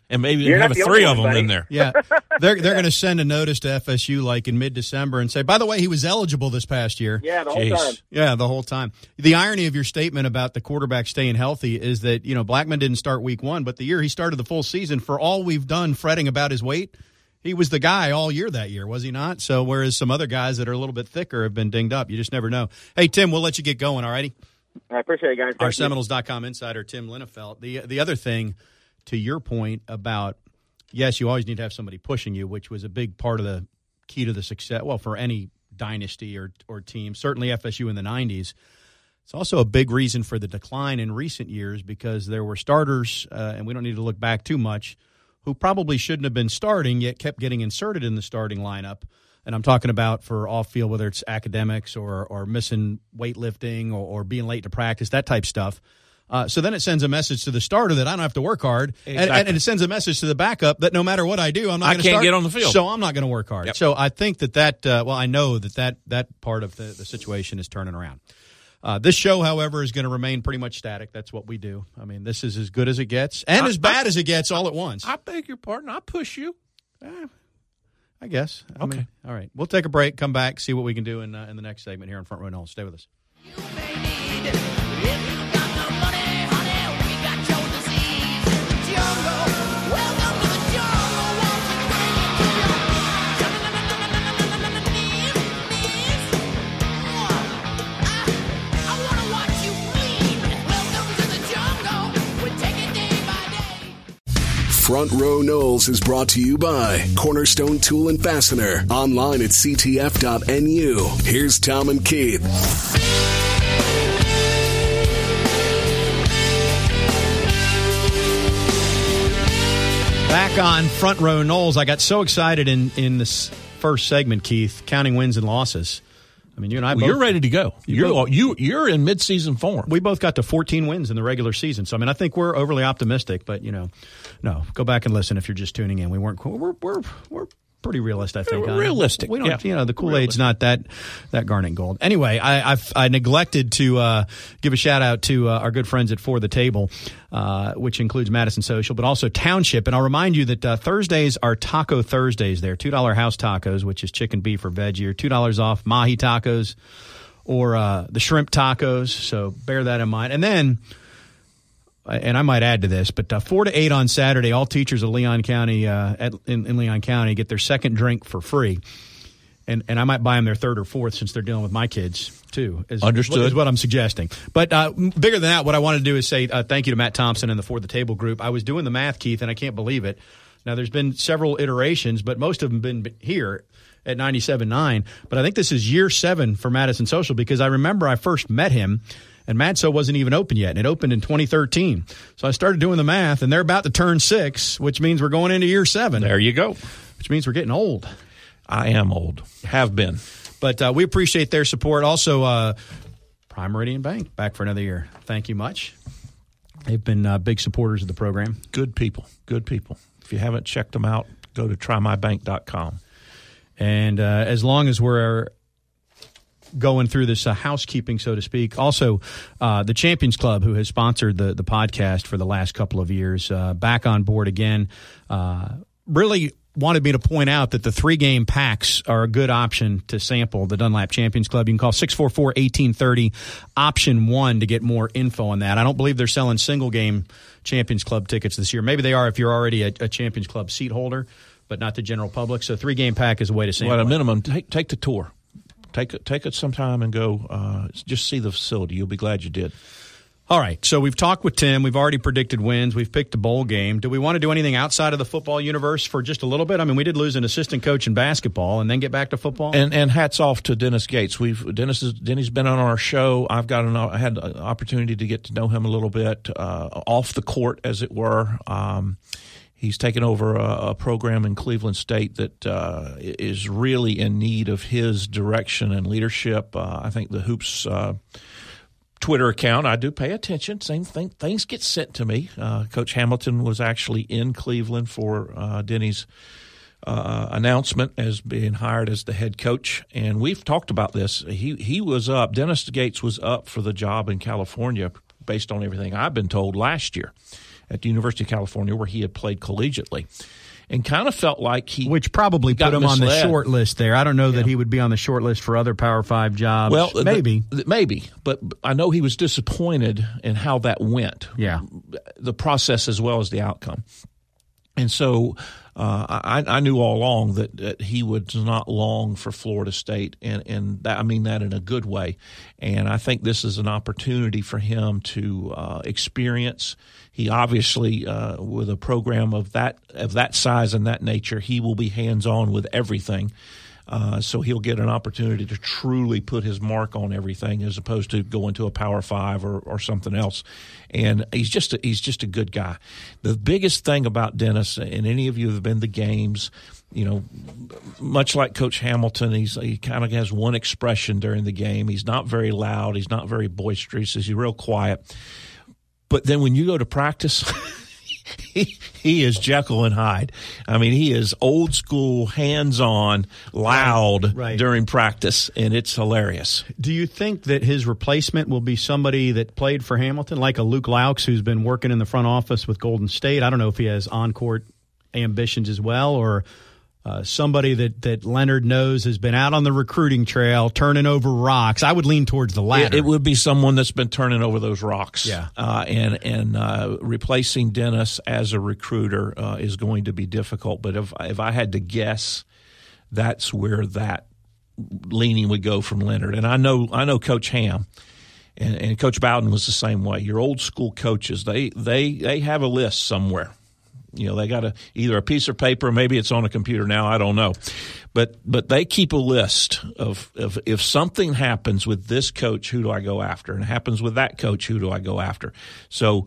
and maybe You're have not the three of them one, in there. Yeah, they're they're going to send a notice to FSU like in mid December and say, by the way, he was eligible this past year. Yeah, the whole Jeez. time. Yeah, the whole time. The irony of your statement about the quarterback staying healthy is that you know Blackman didn't start week one, but the year he started the full season, for all we've done fretting about his weight, he was the guy all year that year, was he not? So whereas some other guys that are a little bit thicker have been dinged up, you just never know. Hey Tim, we'll let you get going. All righty. I appreciate it, guys. Our Thank you. Seminoles.com insider Tim Linafelt. The the other thing, to your point about yes, you always need to have somebody pushing you, which was a big part of the key to the success. Well, for any dynasty or or team, certainly FSU in the '90s. It's also a big reason for the decline in recent years because there were starters, uh, and we don't need to look back too much, who probably shouldn't have been starting yet kept getting inserted in the starting lineup. And I'm talking about for off field, whether it's academics or or missing weightlifting or, or being late to practice, that type stuff. Uh, so then it sends a message to the starter that I don't have to work hard, and, and, and it sends a message to the backup that no matter what I do, I'm not I going to can't start. get on the field. So I'm not going to work hard. Yep. So I think that that uh, well, I know that that that part of the, the situation is turning around. Uh, this show, however, is going to remain pretty much static. That's what we do. I mean, this is as good as it gets, and I- as bad as it gets, all at once. I beg your pardon. I push you. I guess. I Okay. mean, all right. We'll take a break. Come back. See what we can do in uh, in the next segment here on Front Row Noles. Stay with us. Front Row Noles is brought to you by Cornerstone Tool and Fastener. Online at ctf.nu. Here's Tom and Keith. Back on Front Row Noles. I got so excited in in this first segment, Keith, counting wins and losses. I mean, you and I Well, both, you're ready to go. You're both- you you're in midseason form. we both got to 14 wins in the regular season. So I mean, I think we're overly optimistic, but you know, no, go back and listen if you're just tuning in. We weren't. We're we're we're pretty realist, I think. Realistic, We don't. yeah. You know, the Kool Aid's not that that garnet gold. Anyway, I I've, I neglected to uh, give a shout out to uh, our good friends at For the Table, uh, which includes Madison Social, but also Township. And I'll remind you that uh, Thursdays are Taco Thursdays. There, two dollar house tacos, which is chicken, beef, or veggie, or two dollars off mahi tacos or uh, the shrimp tacos. So bear that in mind. And then, and I might add to this, but uh, four to eight on Saturday, all teachers of Leon County uh, at, in, in Leon County get their second drink for free. And, and I might buy them their third or fourth since they're dealing with my kids too. Is, Understood. Is what I'm suggesting. But uh, bigger than that, what I want to do is say uh, thank you to Matt Thompson and the For the Table group. I was doing the math, Keith, and I can't believe it. Now, there's been several iterations, but most of them been here at 97.9. But I think this is year seven for Madison Social because I remember I first met him and Madso wasn't even open yet. And it opened in 2013. So I started doing the math, and they're about to turn six, which means we're going into year seven, There you go. which means we're getting old. I am old. Have been. But uh, we appreciate their support. Also, uh, Prime Meridian Bank back for another year. Thank you much. They've been uh, big supporters of the program. Good people. Good people. If you haven't checked them out, go to trymybank.com. And uh, as long as we're going through this uh, housekeeping, so to speak. Also, uh, the Champions Club, who has sponsored the the podcast for the last couple of years, uh, back on board again. Uh, really wanted me to point out that the three game packs are a good option to sample the Dunlap Champions Club. You can call 644 1830 option one to get more info on that. I don't believe they're selling single game Champions Club tickets this year. Maybe they are if you're already a, a Champions Club seat holder, but not the general public. So three game pack is a way to sample. Well, at a minimum, take, take the tour. Take it, take it some time and go. Uh, just see the facility. You'll be glad you did. All right. So we've talked with Tim. We've already predicted wins. We've picked a bowl game. Do we want to do anything outside of the football universe for just a little bit? I mean, we did lose an assistant coach in basketball and then get back to football. And and hats off to Dennis Gates. We've Dennis is, Denny's been on our show. I've got an I had an opportunity to get to know him a little bit uh, off the court, as it were. Um, He's taken over a, a, program in Cleveland State that uh, is really in need of his direction and leadership. Uh, I think the Hoops uh, Twitter account, I do pay attention. Same thing, things get sent to me. Uh, Coach Hamilton was actually in Cleveland for uh, Denny's uh, announcement as being hired as the head coach, and we've talked about this. He he was up. Dennis Gates was up for the job in California, based on everything I've been told last year at the University of California, where he had played collegiately and kind of felt like he which probably put him misled. on the short list there. I don't know yeah. that he would be on the short list for other Power Five jobs. Well, maybe, the, maybe, but I know he was disappointed in how that went. Yeah, the process as well as the outcome, and so. Uh, I, I, knew all along that, that, he was not long for Florida State, and, and that, I mean that in a good way. And I think this is an opportunity for him to uh, experience he obviously, uh, with a program of that of that size and that nature, he will be hands on with everything. Uh, so he'll get an opportunity to truly put his mark on everything, as opposed to going to a Power Five or, or something else. And he's just a, he's just a good guy. The biggest thing about Dennis, and any of you have been to games, you know, much like Coach Hamilton, he's he kind of has one expression during the game. He's not very loud. He's not very boisterous. He's real quiet. But then when you go to practice, he, he is Jekyll and Hyde. I mean, he is old school, hands on, loud right, right. during practice, and it's hilarious. Do you think that his replacement will be somebody that played for Hamilton, like a Luke Loucks, who's been working in the front office with Golden State? I don't know if he has on court ambitions as well, or uh, somebody that, that Leonard knows has been out on the recruiting trail, turning over rocks. I would lean towards the latter. It, it would be someone that's been turning over those rocks. Yeah. Uh, and and uh, replacing Dennis as a recruiter uh, is going to be difficult. But if if I had to guess, that's where that leaning would go from Leonard. And I know I know Coach Ham. And, and Coach Bowden was the same way. Your old school coaches, they they they have a list somewhere you know, they got a either a piece of paper, maybe it's on a computer now. I don't know, but but they keep a list of, of if something happens with this coach, who do I go after, and happens with that coach, who do I go after? So.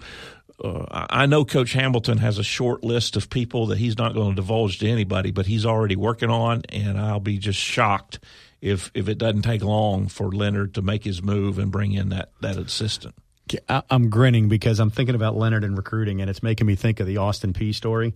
Uh, I know Coach Hamilton has a short list of people that he's not going to divulge to anybody, but he's already working on, and I'll be just shocked if if it doesn't take long for Leonard to make his move and bring in that that assistant. I'm grinning because I'm thinking about Leonard and recruiting, and it's making me think of the Austin Peay story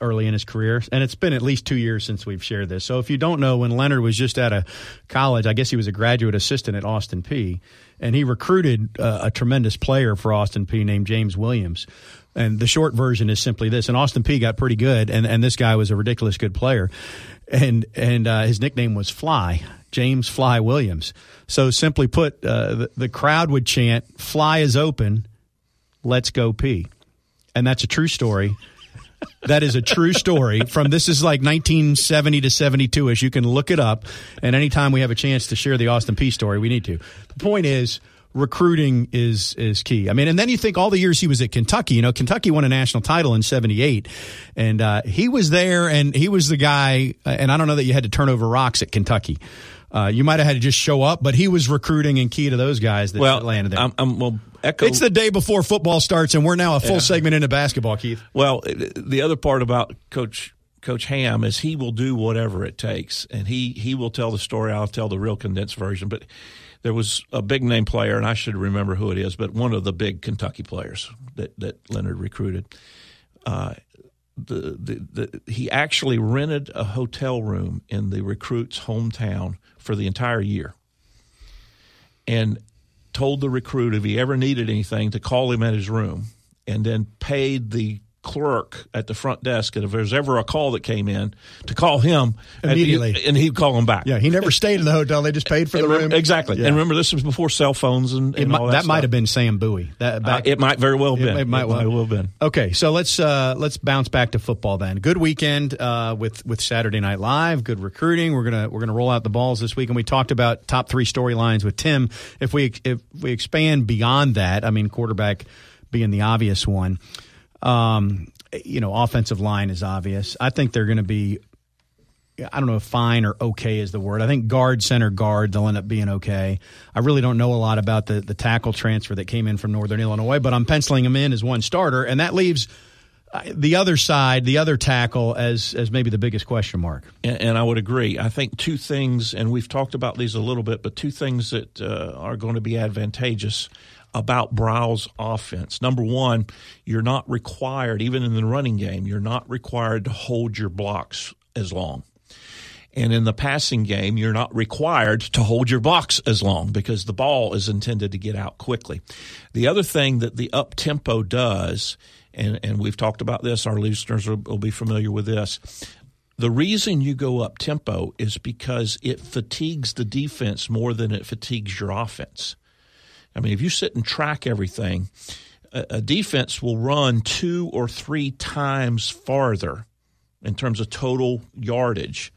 early in his career. And it's been at least two years since we've shared this. So if you don't know, when Leonard was just out of college, I guess he was a graduate assistant at Austin Peay, and he recruited uh, a tremendous player for Austin Peay named James Williams. And the short version is simply this: and Austin Peay got pretty good, and, and this guy was a ridiculous good player, and and uh, his nickname was Fly. James Fly Williams. So simply put, uh, the, the crowd would chant, "Fly is open, let's go pee," and that's a true story. that is a true story from this is like 1970 to 72 ish. You can look it up, and anytime we have a chance to share the Austin Peay story, we need to. The point is recruiting is is key. I mean, and then you think all the years he was at Kentucky. You know, Kentucky won a national title in '78, and uh, he was there, and he was the guy. And I don't know that you had to turn over rocks at Kentucky. Uh, you might have had to just show up, but he was recruiting and key to those guys that well, landed there. I'm, I'm, well, echo. It's the day before football starts, and we're now a full yeah. segment into basketball, Keith. Well, the other part about Coach Coach Ham is he will do whatever it takes, and he he will tell the story. I'll tell the real condensed version, but there was a big name player, and I should remember who it is, but one of the big Kentucky players that that Leonard recruited. Uh, the, the, the, he actually rented a hotel room in the recruit's hometown for the entire year. and told the recruit if he ever needed anything to call him at his room, and then paid the clerk at the front desk and if there's ever a call that came in to call him Immediately. and he'd call him back. Yeah, he never stayed in the hotel. They just paid for the And room. exactly. Yeah. And remember, this was before cell phones and, and mi- all that that. might have been Sam Bowie. That Uh, it might very well have It- been. it might well- have been. Okay, so let's uh, let's bounce back to football then. Good weekend uh, with with Saturday Night Live. Good recruiting. We're gonna we're gonna roll out the balls this week, and we talked about top three storylines with Tim. If we if we expand beyond that, I mean quarterback being the obvious one. Um, you know, offensive line is obvious. I think they're going to be. I don't know if fine or okay is the word. I think guard, center, guard, they'll end up being okay. I really don't know a lot about the, the tackle transfer that came in from Northern Illinois, but I'm penciling him in as one starter, and that leaves uh, the other side, the other tackle, as as maybe the biggest question mark. And, and I would agree. I think two things, and we've talked about these a little bit, but two things that uh, are going to be advantageous about Briles' offense. Number one, you're not required, even in the running game, you're not required to hold your blocks as long. And in the passing game, you're not required to hold your blocks as long because the ball is intended to get out quickly. The other thing that the up tempo does, and, and we've talked about this, our listeners will, will be familiar with this. The reason you go up tempo is because it fatigues the defense more than it fatigues your offense. I mean, if you sit and track everything, a, a defense will run two or three times farther in terms of total yardage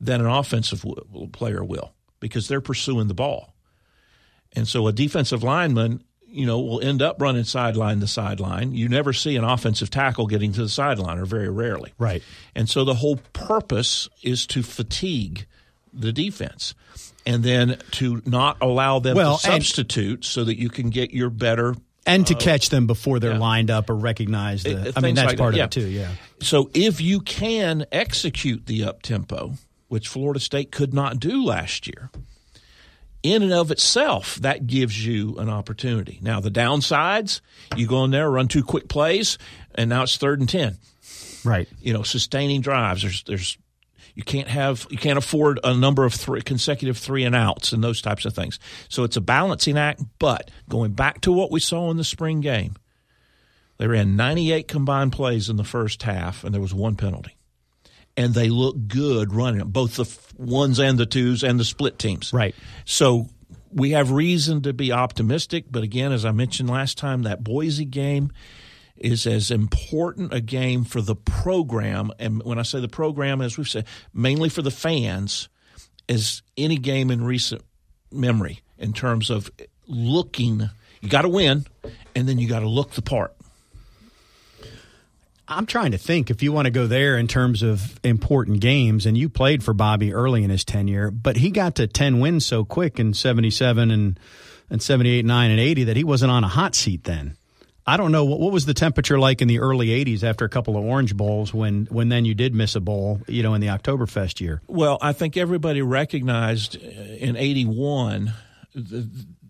than an offensive w- player will because they're pursuing the ball. And so a defensive lineman, you know, will end up running sideline to sideline. You never see an offensive tackle getting to the sideline, or very rarely. Right. And so the whole purpose is to fatigue the defense and then to not allow them Well, to substitute so that you can get your better And to catch them before they're yeah. lined up or recognize the. Uh, I mean, that's like part that, of it too. Yeah. So if you can execute the up tempo, which Florida State could not do last year, in and of itself, that gives you an opportunity. Now the downsides, you go in there, run two quick plays, and now it's third and ten. Right. You know, sustaining drives. There's there's you can't have you can't afford a number of three, consecutive three and outs and those types of things. So it's a balancing act. But going back to what we saw in the spring game, they ran 98 combined plays in the first half, and there was one penalty. And they looked good running it, both the ones and the twos and the split teams. Right. So we have reason to be optimistic. But again, as I mentioned last time, that Boise game is as important a game for the program. And when I say the program, as we've said, mainly for the fans, as any game in recent memory in terms of looking. You got to win, and then you got to look the part. I'm trying to think if you want to go there in terms of important games, and you played for Bobby early in his tenure, but he got to 10 wins so quick in 77 and, and 78, 9, and 80 that he wasn't on a hot seat then. I don't know what, what was the temperature like in the early 80s after a couple of Orange Bowls when, when then you did miss a bowl, you know, in the Oktoberfest year. Well, I think everybody recognized uh, in '81 the,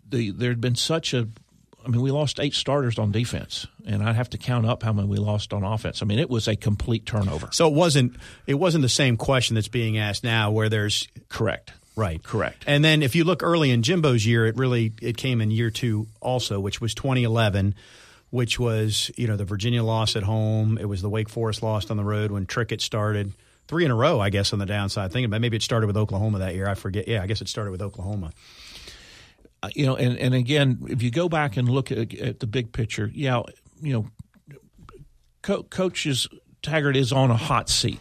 the, there had been such a. I mean, we lost eight starters on defense, and I'd have to count up how many we lost on offense. I mean, it was a complete turnover. So it wasn't it wasn't the same question that's being asked now where there's Correct. Right. Correct. And then if you look early in Jimbo's year, it really it came in year two also, which was 2011, which was you know the Virginia loss at home. It was the Wake Forest loss on the road when Trickett started three in a row, I guess, on the downside. Thinking about maybe it started with Oklahoma that year. I forget. Yeah, I guess it started with Oklahoma. Uh, you know, and, and again, if you go back and look at, at the big picture, yeah, you know, co- coaches Taggart is on a hot seat.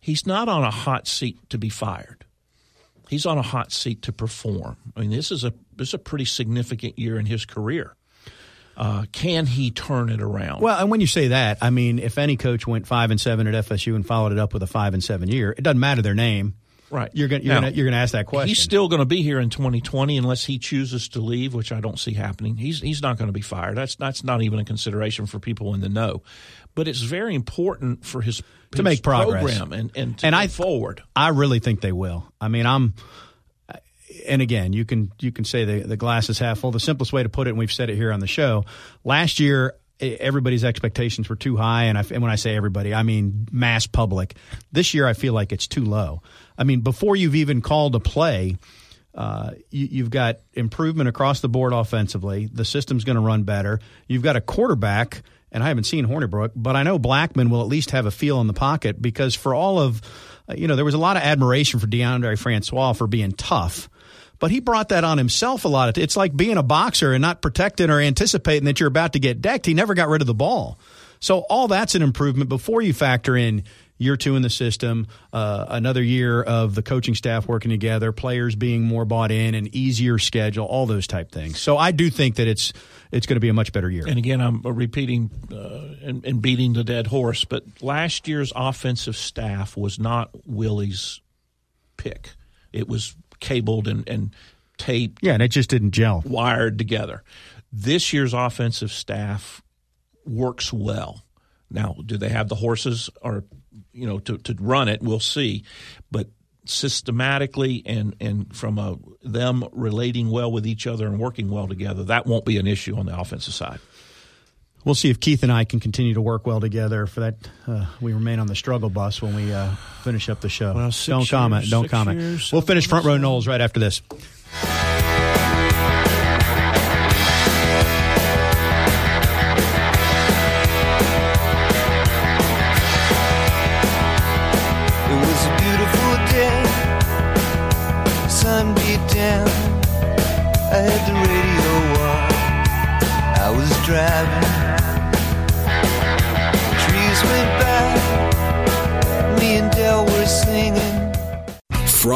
He's not on a hot seat to be fired. He's on a hot seat to perform. I mean, this is a this is a pretty significant year in his career. Uh, can he turn it around? Well, and when you say that, I mean if any coach went five and seven at FSU and followed it up with a five and seven year, it doesn't matter their name. right. You're gonna you're gonna you're gonna ask that question. He's still going to be here in 2020 unless he chooses to leave, which I don't see happening. He's he's not going to be fired. That's that's not even a consideration for people in the know. But it's very important for his, his make progress. program and and to And I- forward. I really think they will. I mean, I'm, and again, you can you can say the the glass is half full. The simplest way to put it, and we've said it here on the show, last year everybody's expectations were too high, and, I, and when I say everybody, I mean mass public. This year, I feel like it's too low. I mean, before you've even called a play. Uh, you, have got improvement across the board offensively. The system's going to run better. You've got a quarterback, and I haven't seen Hornibrook, but I know Blackman will at least have a feel in the pocket because for all of, uh, you know, there was a lot of admiration for Deondre Francois for being tough but he brought that on himself a lot. It's like being a boxer and not protecting or anticipating that you're about to get decked. He never got rid of the ball. So all that's an improvement before you factor in year two in the system, uh, another year of the coaching staff working together, players being more bought in, an easier schedule, all those type things. So I do think that it's it's going to be a much better year. And again, I'm repeating uh, and, and beating the dead horse, but last year's offensive staff was not Willie's pick. It was cabled and, and taped. Yeah, and it just didn't gel. Wired together. This year's offensive staff works well. Now, do they have the horses or you know to, to run it? We'll see. But systematically and and from a, them relating well with each other and working well together, that won't be an issue on the offensive side. We'll see if Keith and I can continue to work well together. For that, uh, we remain on the struggle bus when we uh, finish up the show. Well, don't years, comment. Don't comment. Years, we'll finish front row Noles right after this.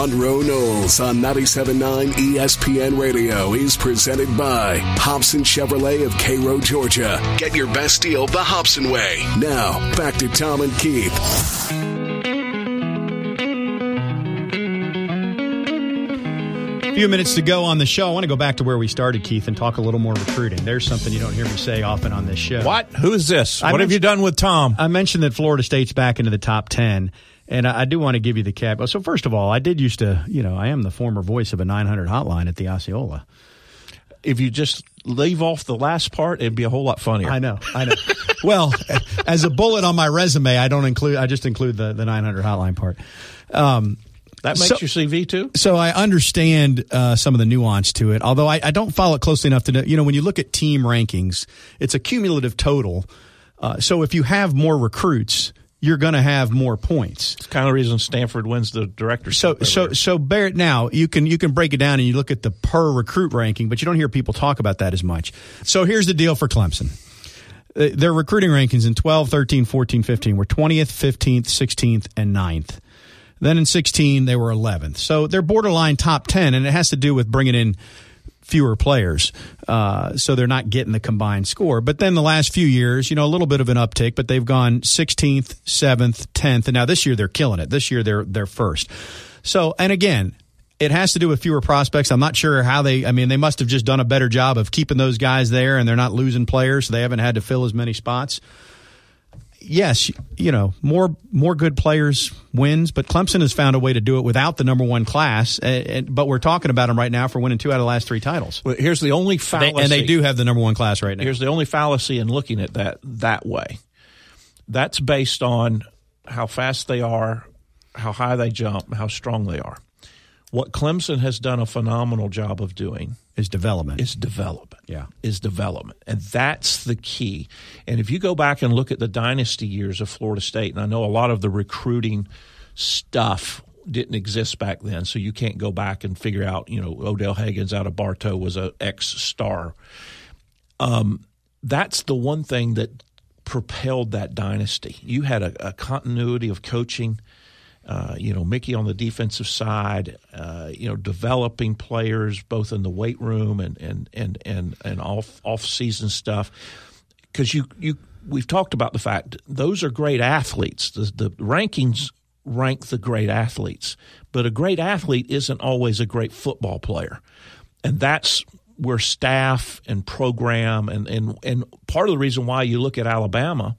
Front Row Noles on 97.9 ESPN Radio is presented by Hobson Chevrolet of Cairo, Georgia. Get your best deal the Hobson way. Now, back to Tom and Keith. A few minutes to go on the show. I want to go back to where we started, Keith, and talk a little more recruiting. There's something you don't hear me say often on this show. What? Who is this? I what have you done with Tom? I mentioned that Florida State's back into the top 10. And I, do want to give you the cap. So first of all, I did used to, you know, I am the former voice of a 900 hotline at the Osceola. If you just leave off the last part, it'd be a whole lot funnier. I know, I know. well, as a bullet on my resume, I don't include. I just include the the 900 hotline part. Um, that makes so, your CV too. So I understand uh, some of the nuance to it, although I, I, don't follow it closely enough to know. You know, when you look at team rankings, it's a cumulative total. Uh, so if you have more recruits, you're going to have more points. It's kind of the reason Stanford wins the director. So so so bear it now. You can you can break it down and you look at the per recruit ranking, but you don't hear people talk about that as much. So here's the deal for Clemson. Uh, their recruiting rankings in 12, 13, 14, 15 were 20th, 15th, 16th, and 9th. Then in 16, they were 11th. So they're borderline top 10, and it has to do with bringing in fewer players. Uh, so they're not getting the combined score. But then the last few years, you know, a little bit of an uptick, but they've gone 16th, 7th, 10th, and now this year they're killing it. This year they're they're first. So, and again, it has to do with fewer prospects. I'm not sure how they. I mean, they must have just done a better job of keeping those guys there, and they're not losing players, so they haven't had to fill as many spots yes, you know, more more good players wins, but Clemson has found a way to do it without the number one class. And, but we're talking about them right now for winning two out of the last three titles. Well, here's the only fallacy, they, and they do have the number one class right now. Here's the only fallacy in looking at that that way. That's based on how fast they are, how high they jump, how strong they are. What Clemson has done a phenomenal job of doing is development. Is development. Yeah. Is development. And that's the key. And if you go back and look at the dynasty years of Florida State, and I know a lot of the recruiting stuff didn't exist back then, so you can't go back and figure out, you know, Odell Haggins out of Bartow was a ex star. Um, that's the one thing that propelled that dynasty. You had a, a continuity of coaching uh, you know, Mickey on the defensive side, uh, you know, developing players both in the weight room and and and and, and off off season stuff. Because you you we've talked about the fact those are great athletes. The, the rankings rank the great athletes, but a great athlete isn't always a great football player, and that's where staff and program and and and part of the reason why you look at Alabama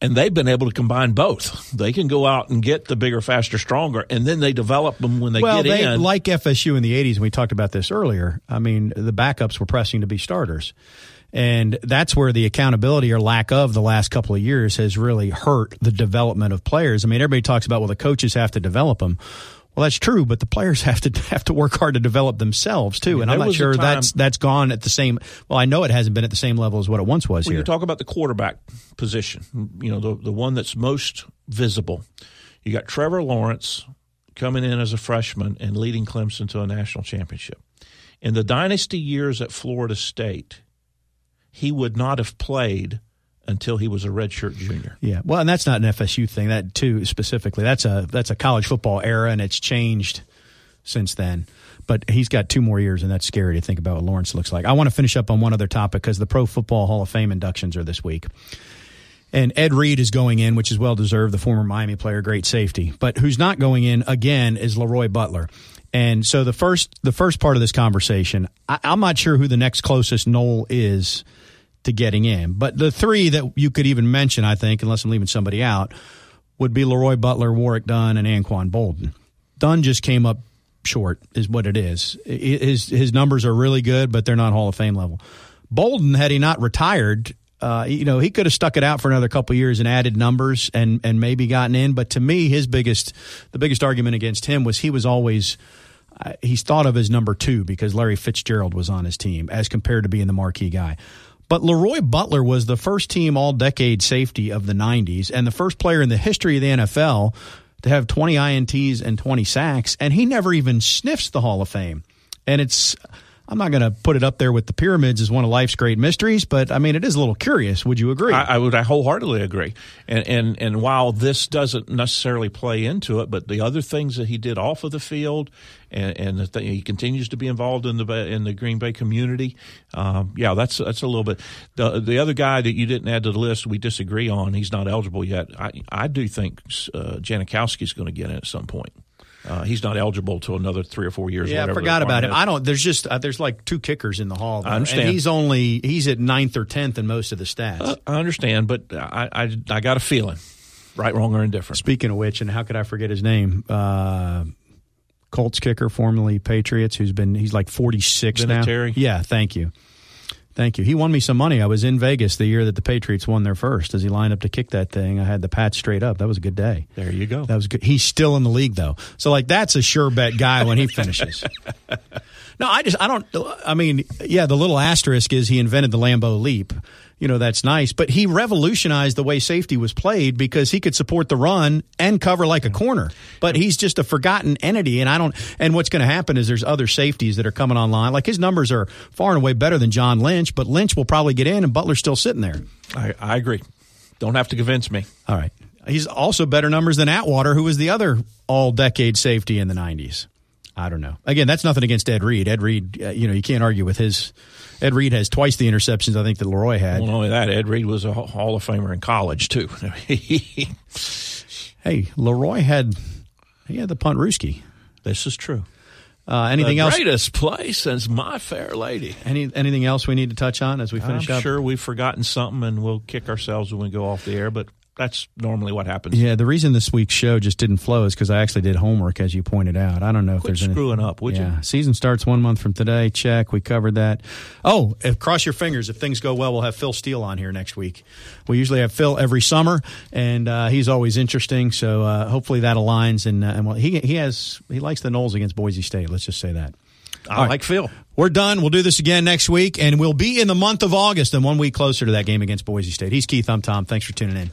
and they've been able to combine both. They can go out and get the bigger, faster, stronger, and then they develop them when they well, get they, in. Like FSU in the '80s, and we talked about this earlier. I mean, the backups were pressing to be starters, and that's where the accountability or lack of the last couple of years has really hurt the development of players. I mean, everybody talks about well, the coaches have to develop them. Well, that's true, but the players have to have to work hard to develop themselves too, mean, and I'm not sure time- that's that's gone at the same. Well, I know it hasn't been at the same level as what it once was When here. you talk about the quarterback position, you know, the, the one that's most visible, you got Trevor Lawrence coming in as a freshman and leading Clemson to a national championship. In the dynasty years at Florida State, he would not have played until he was a redshirt junior. Yeah, well, and that's not an FSU thing. That too specifically. That's a that's a college football era, and it's changed since then. But he's got two more years, and that's scary to think about what Lawrence looks like. I want to finish up on one other topic because the Pro Football Hall of Fame inductions are this week. And Ed Reed is going in, which is well deserved, the former Miami player, great safety. But who's not going in again is Leroy Butler. And so the first the first part of this conversation, I, I'm not sure who the next closest Nole is to getting in. But the three that you could even mention, I think, unless I'm leaving somebody out, would be Leroy Butler, Warrick Dunn, and Anquan Boldin. Dunn just came up short, is what it is. His his numbers are really good, but they're not Hall of Fame level. Bolden, had he not retired, uh, you know, he could have stuck it out for another couple years and added numbers and and maybe gotten in. But to me, his biggest the biggest argument against him was he was always uh, he's thought of as number two because Larry Fitzgerald was on his team as compared to being the marquee guy. But Leroy Butler was the first team all decade safety of the 90s and the first player in the history of the NFL to have 20 INTs and 20 sacks. And he never even sniffs the Hall of Fame. And it's, I'm not going to put it up there with the pyramids as one of life's great mysteries, but I mean, it is a little curious. Would you agree? I, I would I wholeheartedly agree. And, and and while this doesn't necessarily play into it, but the other things that he did off of the field, and, and the thing, he continues to be involved in the in the Green Bay community. Um, yeah, that's that's a little bit. The the other guy that you didn't add to the list, we disagree on. He's not eligible yet. I I do think uh, Janikowski's going to get in at some point. Uh, he's not eligible till another three or four years. Yeah, I forgot about him. is. I don't. There's just uh, there's like two kickers in the hall. I understand. And he's only he's at ninth or tenth in most of the stats. Uh, I understand, but I, I I got a feeling, right, wrong, or indifferent. Speaking of which, and how could I forget his name? Colts kicker, formerly Patriots, who's been he's like 46 now. Yeah, thank you. Thank you. He won me some money. I was in Vegas the year that the Patriots won their first. As he lined up to kick that thing, I had the pat straight up. That was a good day. There you go. That was good. He's still in the league though, so like that's a sure bet guy when he finishes. no, I just I don't. I mean, yeah, the little asterisk is he invented the Lambeau leap. You know that's nice, but he revolutionized the way safety was played because he could support the run and cover like a corner. But he's just a forgotten entity, and I don't. And what's going to happen is there's other safeties that are coming online. Like his numbers are far and away better than John Lynch, but Lynch will probably get in, and Butler's still sitting there. I, I agree. Don't have to convince me. All right. He's also better numbers than Atwater, who was the other all decade safety in the 90s. I don't know. Again, that's nothing against Ed Reed. Ed Reed, uh, you know, you can't argue with his. Ed Reed has twice the interceptions I think that Leroy had. Well, not only that, Ed Reed was a Hall of Famer in college too. Hey, Leroy had he had the punt Ruski. this is true. Uh, anything the else? greatest place is my fair lady. Any anything else we need to touch on as we finish I'm up? sure we've forgotten something, and we'll kick ourselves when we go off the air. But that's normally what happens. Yeah, the reason this week's show just didn't flow is because I actually did homework, as you pointed out. I don't know if Quit there's any, screwing up, would yeah. you? Season starts one month from today. Check. We covered that. Oh, if, cross your fingers. If things go well, we'll have Phil Steele on here next week. We usually have Phil every summer, and uh, he's always interesting. So uh, hopefully that aligns. And, uh, and well, he he has he likes the Noles against Boise State. Let's just say that. I like Phil. We're done. We'll do this again next week, and we'll be in the month of August and one week closer to that game against Boise State. He's Keith. I'm Tom. Thanks for tuning in.